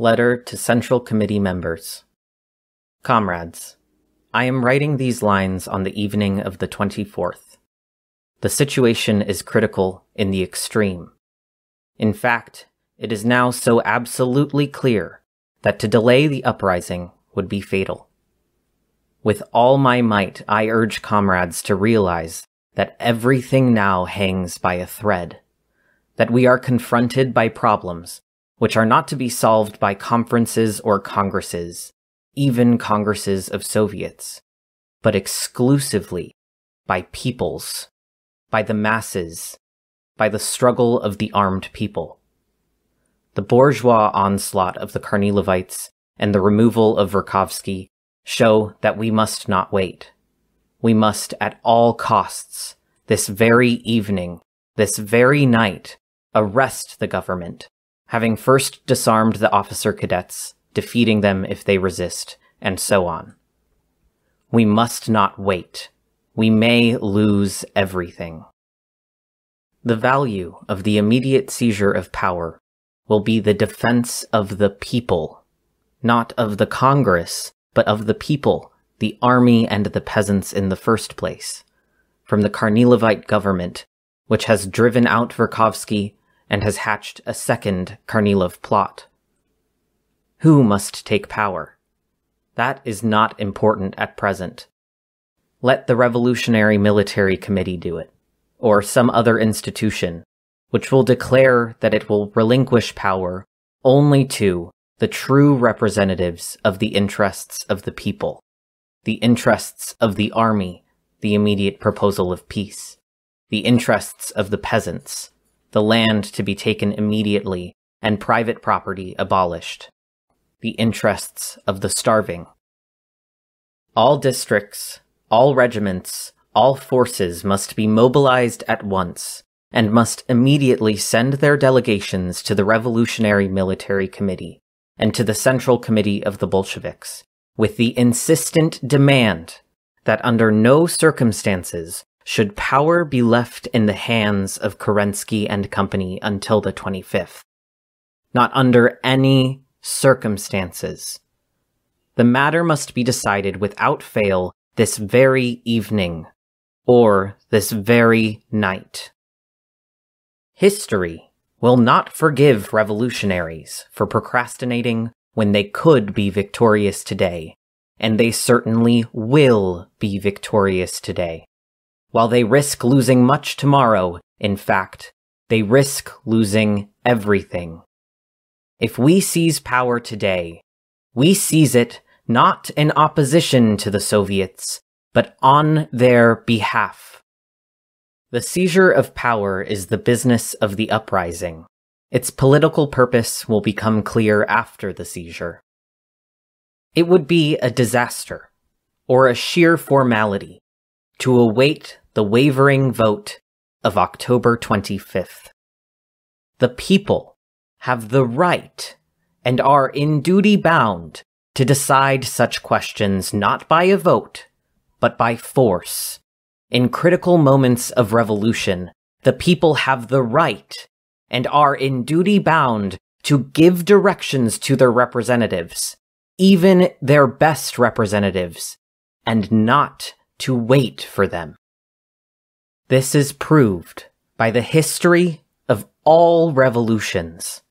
Letter to Central Committee Members. Comrades, I am writing these lines on the evening of the 24th. The situation is critical in the extreme. In fact, it is now so absolutely clear that to delay the uprising would be fatal. With all my might, I urge comrades to realize that everything now hangs by a thread, that we are confronted by problems which are not to be solved by conferences or congresses, even congresses of Soviets, but exclusively by peoples, by the masses, by the struggle of the armed people. The bourgeois onslaught of the Kornilovites and the removal of Verkhovsky show that we must not wait. We must at all costs, this very evening, this very night, arrest the government having first disarmed the officer cadets, defeating them if they resist, and so on. We must not wait. We may lose everything. The value of the immediate seizure of power will be the defense of the people, not of the Congress, but of the people, the army and the peasants in the first place, from the Kornilovite government, which has driven out Verkhovsky and has hatched a second Kornilov plot. Who must take power? That is not important at present. Let the Revolutionary Military Committee do it, or some other institution, which will declare that it will relinquish power only to the true representatives of the interests of the people, the interests of the army, the immediate proposal of peace, the interests of the peasants, the land to be taken immediately, and private property abolished. The interests of the starving. All districts, all regiments, all forces must be mobilized at once and must immediately send their delegations to the Revolutionary Military Committee and to the Central Committee of the Bolsheviks with the insistent demand that under no circumstances should power be left in the hands of Kerensky and company until the 25th. Not under any circumstances. The matter must be decided without fail this very evening, or this very night. History will not forgive revolutionaries for procrastinating when they could be victorious today, and they certainly will be victorious today. While they risk losing much tomorrow, in fact, they risk losing everything. If we seize power today, we seize it not in opposition to the Soviets, but on their behalf. The seizure of power is the business of the uprising. Its political purpose will become clear after the seizure. It would be a disaster, or a sheer formality, to await the wavering vote of October 25th. The people have the right and are in duty bound to decide such questions not by a vote, but by force. In critical moments of revolution, the people have the right and are in duty bound to give directions to their representatives, even their best representatives, and not to wait for them. This is proved by the history of all revolutions,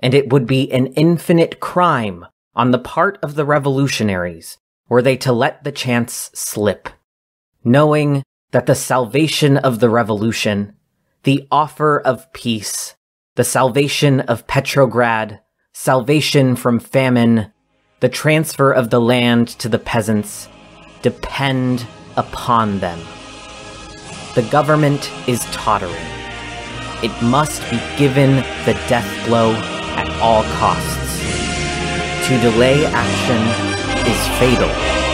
and it would be an infinite crime on the part of the revolutionaries were they to let the chance slip, knowing that the salvation of the revolution, the offer of peace, the salvation of Petrograd, salvation from famine, the transfer of the land to the peasants, depend upon them. The government is tottering. It must be given the death blow at all costs. To delay action is fatal.